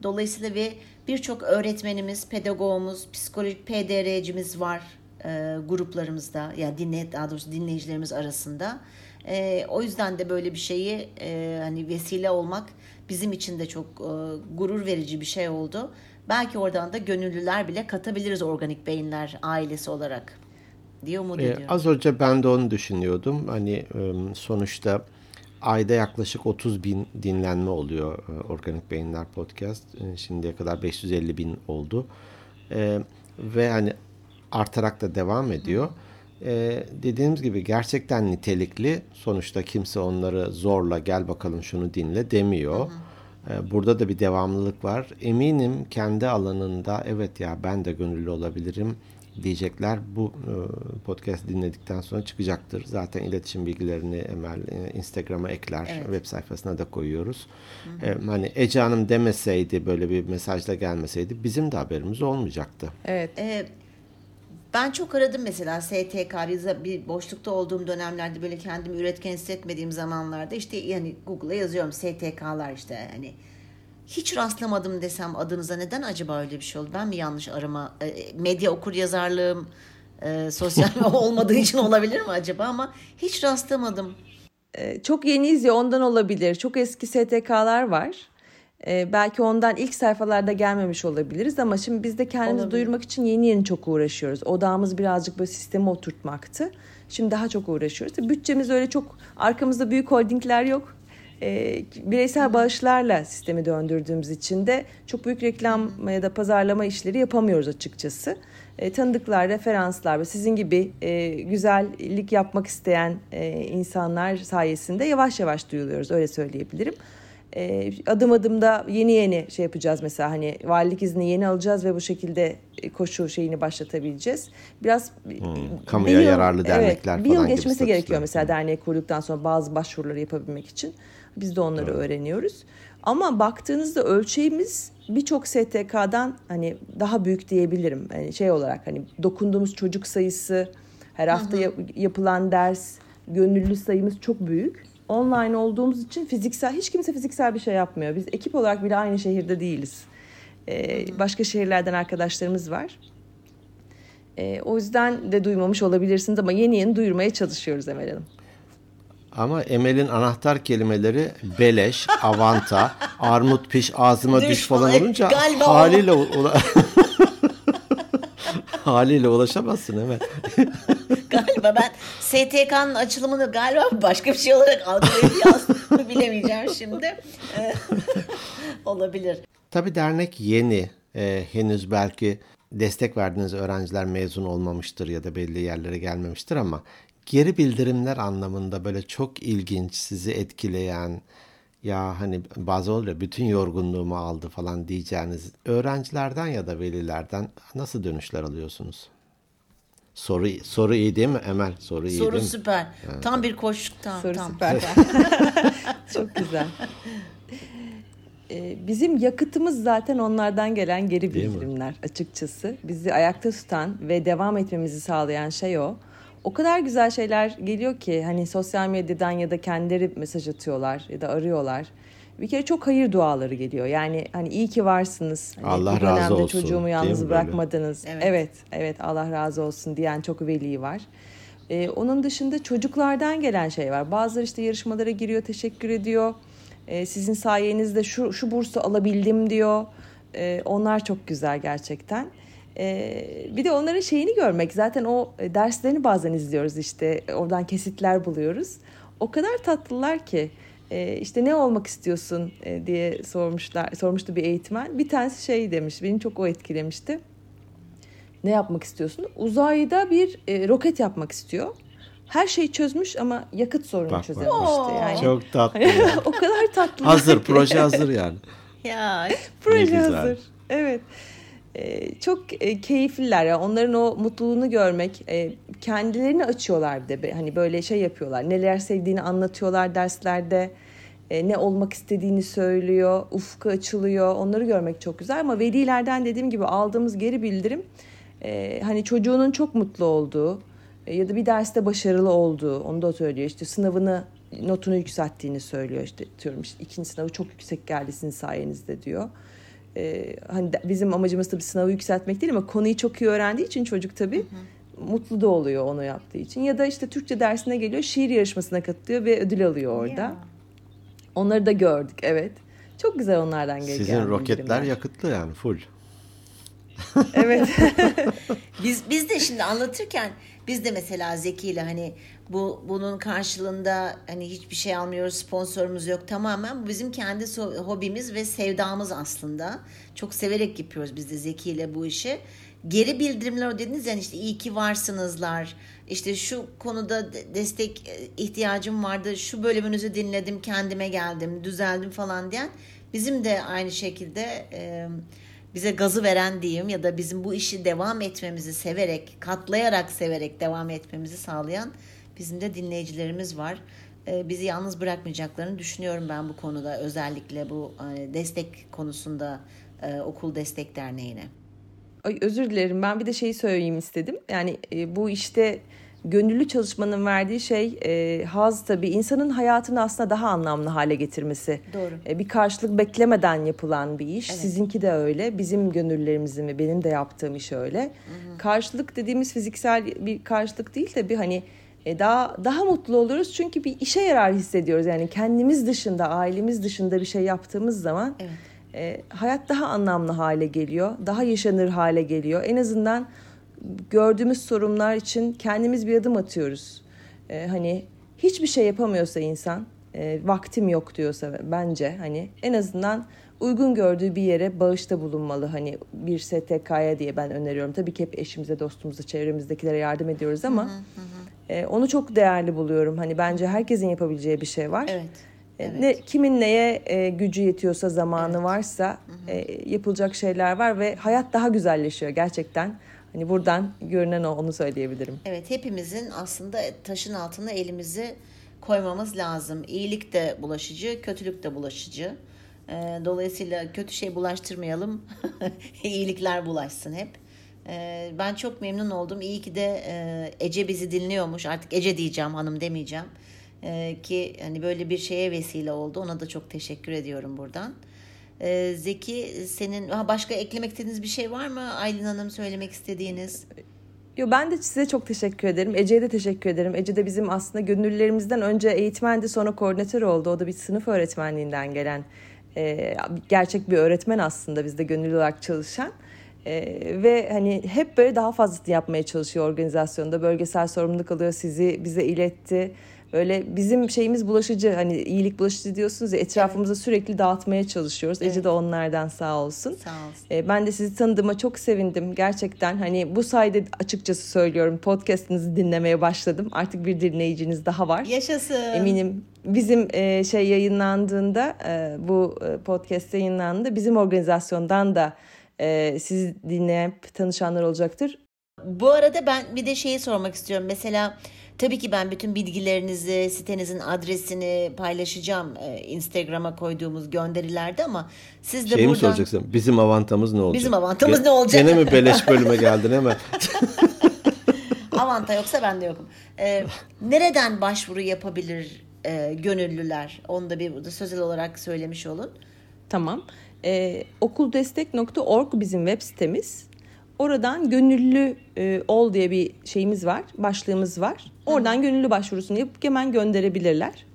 Dolayısıyla ve birçok öğretmenimiz, pedagogumuz, psikolojik PDR'cimiz var e, gruplarımızda ya yani dinle daha doğrusu dinleyicilerimiz arasında. E, o yüzden de böyle bir şeyi e, hani vesile olmak bizim için de çok e, gurur verici bir şey oldu. Belki oradan da gönüllüler bile katabiliriz organik beyinler ailesi olarak diye umut ee, Az önce ben de onu düşünüyordum. Hani e, sonuçta ayda yaklaşık 30 bin dinlenme oluyor e, Organik Beyinler Podcast. E, şimdiye kadar 550 bin oldu. Ve hani artarak da devam ediyor. Ee, dediğimiz gibi gerçekten nitelikli. Sonuçta kimse onları zorla gel bakalım şunu dinle demiyor. Ee, burada da bir devamlılık var. Eminim kendi alanında evet ya ben de gönüllü olabilirim diyecekler. Bu e, podcast dinledikten sonra çıkacaktır. Zaten iletişim bilgilerini Emel e, Instagram'a ekler. Evet. Web sayfasına da koyuyoruz. Hı hı. E, hani Ece Hanım demeseydi böyle bir mesajla gelmeseydi bizim de haberimiz olmayacaktı. Evet. Evet ben çok aradım mesela STK bir, bir boşlukta olduğum dönemlerde böyle kendimi üretken hissetmediğim zamanlarda işte yani Google'a yazıyorum STK'lar işte hani hiç rastlamadım desem adınıza neden acaba öyle bir şey oldu? Ben mi yanlış arama e, medya okur yazarlığım e, sosyal [laughs] olmadığı için olabilir mi acaba ama hiç rastlamadım. E, çok yeniyiz ya ondan olabilir. Çok eski STK'lar var. E, belki ondan ilk sayfalarda gelmemiş olabiliriz ama şimdi biz de kendimizi olabilir. duyurmak için yeni yeni çok uğraşıyoruz. Odağımız birazcık böyle sisteme oturtmaktı. Şimdi daha çok uğraşıyoruz. Bütçemiz öyle çok arkamızda büyük holdingler yok. E, bireysel bağışlarla sistemi döndürdüğümüz için de çok büyük reklam ya da pazarlama işleri yapamıyoruz açıkçası. E, tanıdıklar, referanslar ve sizin gibi e, güzellik yapmak isteyen e, insanlar sayesinde yavaş yavaş duyuluyoruz öyle söyleyebilirim. E, adım adım da yeni yeni şey yapacağız mesela hani valilik izni yeni alacağız ve bu şekilde e, koşu şeyini başlatabileceğiz. Biraz hmm, kamuya yıl, yararlı dernekler evet, falan Bir yıl geçmesi gerekiyor mesela derneği kurduktan sonra bazı başvuruları yapabilmek için. Biz de onları evet. öğreniyoruz. Ama baktığınızda ölçeğimiz birçok STK'dan hani daha büyük diyebilirim. Yani şey olarak hani dokunduğumuz çocuk sayısı, her hafta hı. yapılan ders, gönüllü sayımız çok büyük. Online olduğumuz için fiziksel hiç kimse fiziksel bir şey yapmıyor. Biz ekip olarak bile aynı şehirde değiliz. Ee, başka şehirlerden arkadaşlarımız var. Ee, o yüzden de duymamış olabilirsiniz ama yeni yeni duyurmaya çalışıyoruz Emel Hanım. Ama Emel'in anahtar kelimeleri beleş, avanta, armut piş, ağzıma düş, düş falan olunca galiba haliyle ula- [laughs] haliyle ulaşamazsın Emel. Galiba ben STK'nın açılımını galiba başka bir şey olarak algılayıp yazdığımı bilemeyeceğim şimdi. [laughs] Olabilir. Tabii dernek yeni. Ee, henüz belki destek verdiğiniz öğrenciler mezun olmamıştır ya da belli yerlere gelmemiştir ama geri bildirimler anlamında böyle çok ilginç, sizi etkileyen ya hani bazı oluyor bütün yorgunluğumu aldı falan diyeceğiniz öğrencilerden ya da velilerden nasıl dönüşler alıyorsunuz? Soru soru iyi değil mi Emel? Soru iyi soru değil mi? Soru süper. Evet. Tam bir koşuk tam. Soru tam. süper. Çok güzel. [laughs] Ee, bizim yakıtımız zaten onlardan gelen geri bildirimler açıkçası. Bizi ayakta tutan ve devam etmemizi sağlayan şey o o kadar güzel şeyler geliyor ki hani sosyal medyadan ya da kendileri mesaj atıyorlar ya da arıyorlar. Bir kere çok hayır duaları geliyor. Yani hani iyi ki varsınız. Hani Allah razı olsun. çocuğumu yalnız bırakmadınız. Evet. evet, evet Allah razı olsun diyen çok veli var. Ee, onun dışında çocuklardan gelen şey var. Bazıları işte yarışmalara giriyor, teşekkür ediyor. Ee, sizin sayenizde şu şu bursu alabildim diyor. Ee, onlar çok güzel gerçekten. Ee, bir de onların şeyini görmek zaten o e, derslerini bazen izliyoruz işte oradan kesitler buluyoruz. O kadar tatlılar ki e, işte ne olmak istiyorsun e, diye sormuşlar sormuştu bir eğitmen. Bir tanesi şey demiş beni çok o etkilemişti. Ne yapmak istiyorsun? Uzayda bir e, roket yapmak istiyor. Her şeyi çözmüş ama yakıt sorunu bak, çözememişti. Bak. Yani. Çok [laughs] tatlı. o kadar tatlı. hazır, proje [laughs] hazır yani. ya proje hazır. Evet. Ee, çok e, keyifliler ya. Onların o mutluluğunu görmek e, kendilerini açıyorlar bir de hani böyle şey yapıyorlar. Neler sevdiğini anlatıyorlar derslerde. E, ne olmak istediğini söylüyor. Ufku açılıyor. Onları görmek çok güzel. Ama velilerden dediğim gibi aldığımız geri bildirim hani çocuğunun çok mutlu olduğu ya da bir derste başarılı olduğu onu da söylüyor. İşte sınavını notunu yükselttiğini söylüyor. İşte diyorum işte ikinci sınavı çok yüksek geldi sizin sayenizde diyor e, hani bizim amacımız tabii sınavı yükseltmek değil ama konuyu çok iyi öğrendiği için çocuk tabii hı hı. mutlu da oluyor onu yaptığı için. Ya da işte Türkçe dersine geliyor şiir yarışmasına katılıyor ve ödül alıyor orada. Yeah. Onları da gördük evet. Çok güzel onlardan geliyor. Sizin roketler yakıtlı yani full. evet. [laughs] biz biz de şimdi anlatırken biz de mesela Zeki ile hani bu bunun karşılığında hani hiçbir şey almıyoruz, sponsorumuz yok tamamen. Bu bizim kendi hobimiz ve sevdamız aslında. Çok severek yapıyoruz biz de Zeki ile bu işi. Geri bildirimler dediniz yani işte iyi ki varsınızlar. İşte şu konuda destek e, ihtiyacım vardı. Şu bölümünüzü dinledim, kendime geldim, düzeldim falan diyen bizim de aynı şekilde e, bize gazı veren diyeyim ya da bizim bu işi devam etmemizi severek, katlayarak severek devam etmemizi sağlayan bizim de dinleyicilerimiz var. Ee, bizi yalnız bırakmayacaklarını düşünüyorum ben bu konuda özellikle bu e, destek konusunda e, Okul Destek Derneği'ne. Ay özür dilerim ben bir de şeyi söyleyeyim istedim. Yani e, bu işte gönüllü çalışmanın verdiği şey e, haz tabii insanın hayatını aslında daha anlamlı hale getirmesi. Doğru. E, bir karşılık beklemeden yapılan bir iş. Evet. Sizinki de öyle. Bizim gönüllerimizin ve benim de yaptığım iş öyle. Hı hı. Karşılık dediğimiz fiziksel bir karşılık değil de bir hani e, daha daha mutlu oluruz çünkü bir işe yarar hissediyoruz. Yani kendimiz dışında, ailemiz dışında bir şey yaptığımız zaman Evet. e, hayat daha anlamlı hale geliyor. Daha yaşanır hale geliyor. En azından gördüğümüz sorunlar için kendimiz bir adım atıyoruz. E, hani hiçbir şey yapamıyorsa insan, e, vaktim yok diyorsa bence hani en azından uygun gördüğü bir yere bağışta bulunmalı. Hani bir STK'ya diye ben öneriyorum. Tabii ki hep eşimize, dostumuza, çevremizdekilere yardım ediyoruz ama e, onu çok değerli buluyorum. Hani bence herkesin yapabileceği bir şey var. Evet. E, Evet. Ne kimin neye e, gücü yetiyorsa, zamanı varsa e, yapılacak şeyler var ve hayat daha güzelleşiyor gerçekten. Hani buradan görünen o onu söyleyebilirim. Evet hepimizin aslında taşın altına elimizi koymamız lazım. İyilik de bulaşıcı, kötülük de bulaşıcı. Ee, Dolayısıyla kötü şey bulaştırmayalım. [laughs] İyilikler bulaşsın hep. Ee, Ben çok memnun oldum. İyi ki de e, Ece bizi dinliyormuş. Artık Ece diyeceğim, hanım demeyeceğim. Ee, Ki hani böyle bir şeye vesile oldu. Ona da çok teşekkür ediyorum buradan. Ee, Zeki senin başka eklemek istediğiniz bir şey var mı? Aylin Hanım söylemek istediğiniz? Yo, ben de size çok teşekkür ederim. Ece'ye de teşekkür ederim. Ece de bizim aslında gönüllülerimizden önce eğitmendi sonra koordinatör oldu. O da bir sınıf öğretmenliğinden gelen e, gerçek bir öğretmen aslında bizde gönüllü olarak çalışan. E, ve hani hep böyle daha fazlasını yapmaya çalışıyor organizasyonda. Bölgesel sorumluluk alıyor sizi bize iletti. Böyle bizim şeyimiz bulaşıcı hani iyilik bulaşıcı diyorsunuz ya etrafımıza sürekli dağıtmaya çalışıyoruz. Ece de onlardan sağ olsun. Sağ olsun. E, Ben de sizi tanıdığıma çok sevindim gerçekten. Hani bu sayede açıkçası söylüyorum podcast'ınızı dinlemeye başladım. Artık bir dinleyiciniz daha var. Yaşasın. Eminim bizim e, şey yayınlandığında e, bu e, podcast yayınlandığında bizim organizasyondan da e, sizi dinleyip tanışanlar olacaktır. Bu arada ben bir de şeyi sormak istiyorum. Mesela tabii ki ben bütün bilgilerinizi, sitenizin adresini paylaşacağım e, Instagram'a koyduğumuz gönderilerde ama siz de Şey mi buradan soracaksın? Bizim avantamız ne olacak? Bizim avantamız Ge- ne olacak? Gene mi beleş bölüme geldin hemen? [laughs] avanta yoksa ben de yokum. E, nereden başvuru yapabilir e, gönüllüler? Onu da bir burada sözel olarak söylemiş olun. Tamam. Ee, okuldestek.org bizim web sitemiz. Oradan gönüllü e, ol diye bir şeyimiz var, başlığımız var. Oradan gönüllü başvurusunu yapıp hemen gönderebilirler.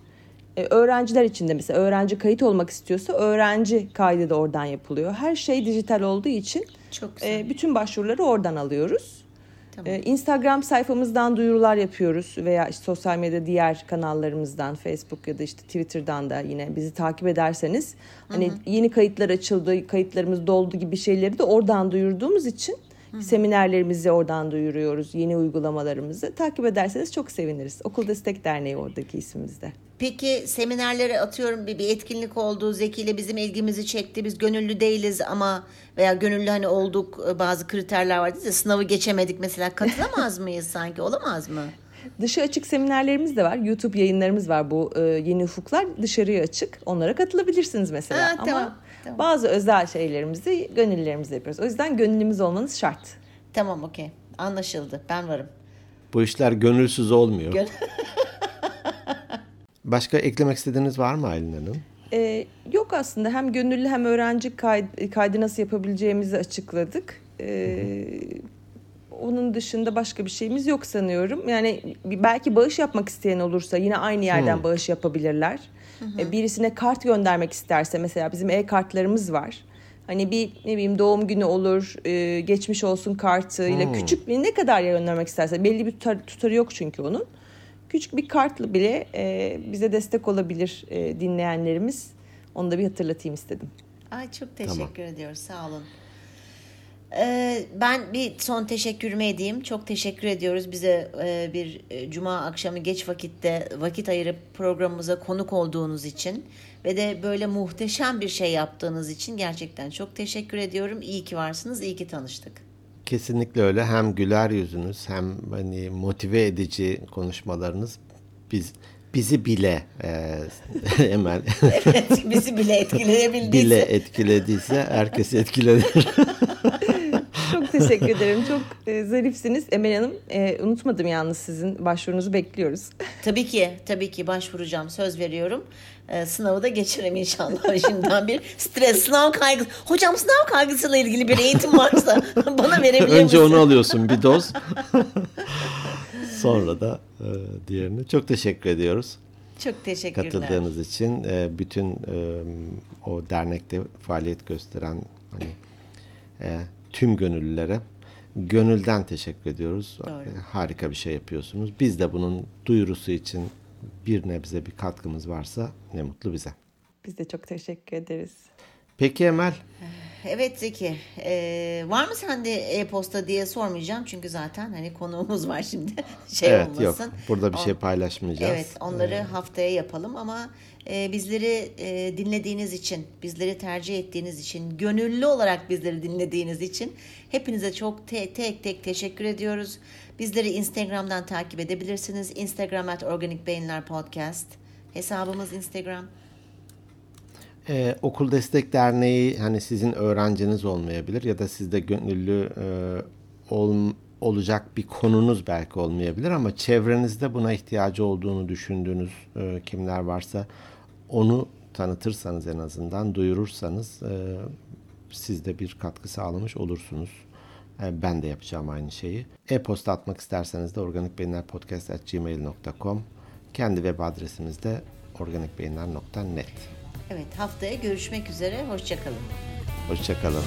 Ee, öğrenciler için de mesela öğrenci kayıt olmak istiyorsa öğrenci kaydı da oradan yapılıyor. Her şey dijital olduğu için Çok güzel. e, bütün başvuruları oradan alıyoruz. Tamam. Ee, Instagram sayfamızdan duyurular yapıyoruz veya işte sosyal medya diğer kanallarımızdan Facebook ya da işte Twitter'dan da yine bizi takip ederseniz hani yeni kayıtlar açıldı, kayıtlarımız doldu gibi şeyleri de oradan duyurduğumuz için seminerlerimizi oradan duyuruyoruz, yeni uygulamalarımızı takip ederseniz çok seviniriz. Okul Destek Derneği oradaki ismimizde. Peki seminerlere atıyorum bir, bir etkinlik oldu. Zeki ile bizim ilgimizi çekti. Biz gönüllü değiliz ama veya gönüllü hani olduk e, bazı kriterler var değil mi? Sınavı geçemedik mesela katılamaz [laughs] mıyız sanki? Olamaz mı? Dışı açık seminerlerimiz de var. YouTube yayınlarımız var bu e, yeni ufuklar dışarıya açık. Onlara katılabilirsiniz mesela. Ha, Ama tamam, bazı özel şeylerimizi gönüllülerimizle yapıyoruz. O yüzden gönüllümüz olmanız şart. Tamam okey. Anlaşıldı. Ben varım. Bu işler gönülsüz olmuyor. Gön- [laughs] Başka eklemek istediğiniz var mı Aylin Hanım? E, yok aslında hem gönüllü hem öğrenci kaydı, kaydı nasıl yapabileceğimizi açıkladık. E, onun dışında başka bir şeyimiz yok sanıyorum. Yani belki bağış yapmak isteyen olursa yine aynı yerden bağış yapabilirler. E, birisine kart göndermek isterse mesela bizim e-kartlarımız var. Hani bir ne bileyim doğum günü olur, e, geçmiş olsun kartıyla küçük bir ne kadar yer göndermek isterse belli bir tutar, tutarı yok çünkü onun. Küçük bir kartla bile e, bize destek olabilir e, dinleyenlerimiz. Onu da bir hatırlatayım istedim. Ay çok teşekkür ediyoruz. Sağ olun. Ee, ben bir son teşekkürümü edeyim. Çok teşekkür ediyoruz bize e, bir e, cuma akşamı geç vakitte vakit ayırıp programımıza konuk olduğunuz için ve de böyle muhteşem bir şey yaptığınız için gerçekten çok teşekkür ediyorum. İyi ki varsınız, iyi ki tanıştık. Kesinlikle öyle. Hem güler yüzünüz hem hani motive edici konuşmalarınız biz bizi bile e, [laughs] hemen Evet, bizi bile etkileyebildiyse. bile etkilediyse herkes etkilenir. [laughs] Çok teşekkür ederim. Çok e, zarifsiniz. Emel Hanım e, unutmadım yalnız sizin başvurunuzu bekliyoruz. [laughs] Tabii ki, tabii ki başvuracağım. Söz veriyorum. Ee, sınavı da geçerim inşallah [laughs] şimdiden bir stres, sınav kaygısı. Hocam sınav kaygısıyla ilgili bir eğitim varsa [laughs] bana verebilir misin? Önce onu alıyorsun bir doz. Sonra da e, diğerini. Çok teşekkür ediyoruz. Çok teşekkürler. Katıldığınız için e, bütün e, o dernekte faaliyet gösteren hani e, tüm gönüllülere gönülden teşekkür ediyoruz. Doğru. E, Harika bir şey yapıyorsunuz. Biz de bunun duyurusu için bir nebze bir katkımız varsa ne mutlu bize. Biz de çok teşekkür ederiz. Peki Emel, Evet Zeki, ee, var mı sende e-posta diye sormayacağım çünkü zaten hani konuğumuz var şimdi [laughs] şey evet olmasın. yok burada bir O- şey paylaşmayacağız. Evet onları haftaya yapalım ama e, bizleri e, dinlediğiniz için, bizleri tercih ettiğiniz için, gönüllü olarak bizleri dinlediğiniz için hepinize çok te- tek tek teşekkür ediyoruz. Bizleri Instagram'dan takip edebilirsiniz. Instagram at Organik Beyinler Podcast. Hesabımız Instagram. Ee, Okul Destek Derneği hani sizin öğrenciniz olmayabilir ya da sizde gönüllü e, ol- olacak bir konunuz belki olmayabilir ama çevrenizde buna ihtiyacı olduğunu düşündüğünüz e, kimler varsa onu tanıtırsanız en azından duyurursanız e, siz de bir katkı sağlamış olursunuz. E, ben de yapacağım aynı şeyi. E-posta atmak isterseniz de organikbeyinlerpodcast.gmail.com Kendi web adresimiz de organikbeyinler.net Evet haftaya görüşmek üzere. Hoşçakalın. Hoşçakalın.